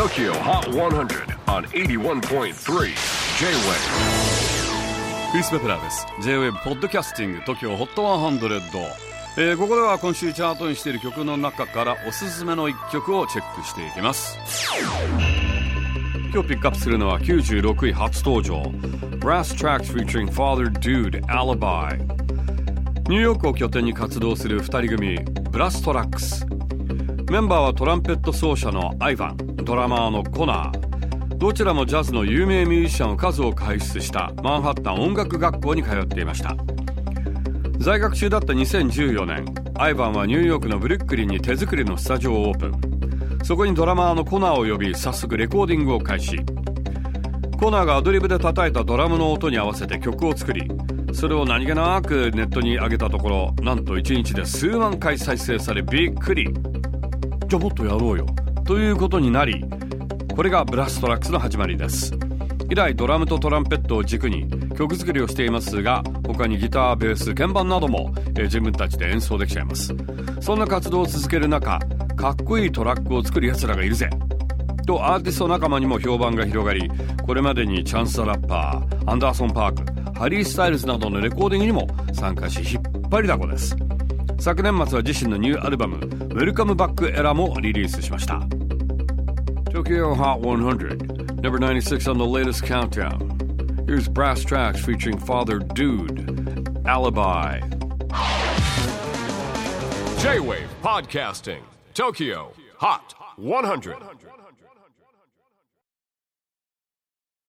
TOKYO HOT 100 on 81.3 J-WAVE クリス・ベプラーです。J-WAVE ポッドキャスティング TOKYO HOT 100、えー、ここでは今週チャートにしている曲の中からおすすめの一曲をチェックしていきます。今日ピックアップするのは96位初登場。Brass Tracks featuring Father Dude Alibi ニューヨークを拠点に活動する2人組ブラストラックスメンバーはトランペット奏者のアイヴァン。ドラマーのコナー。どちらもジャズの有名ミュージシャンを数多く輩出したマンハッタン音楽学校に通っていました。在学中だった2014年アイヴァンはニューヨークのブルックリンに手作りのスタジオをオープン。そこにドラマーのコナーを呼び早速レコーディングを開始。コナーがアドリブで叩いたドラムの音に合わせて曲を作りそれを何気なくネットに上げたところなんと1日で数万回再生されびっくり。じゃあもっとやろうよ。ということになりこれがブラストラックスの始まりです。以来ドラムとトランペットを軸に曲作りをしていますが他にギターベース鍵盤なども、えー、自分たちで演奏できちゃいます。そんな活動を続ける中かっこいいトラックを作る奴らがいるぜ。とアーティスト仲間にも評判が広がりこれまでにチャンス・ザ・ラッパーアンダーソン・パークハリー・スタイルズなどのレコーディングにも参加し引っ張りだこです。昨年末は自身のニューアルバム「Welcome Back Era」もリリースしました Tokyo Hot 100 Number 96 on the latest countdown Here's Brass Tracks featuring Father Dude Alibi J-Wave Podcasting Tokyo Hot 100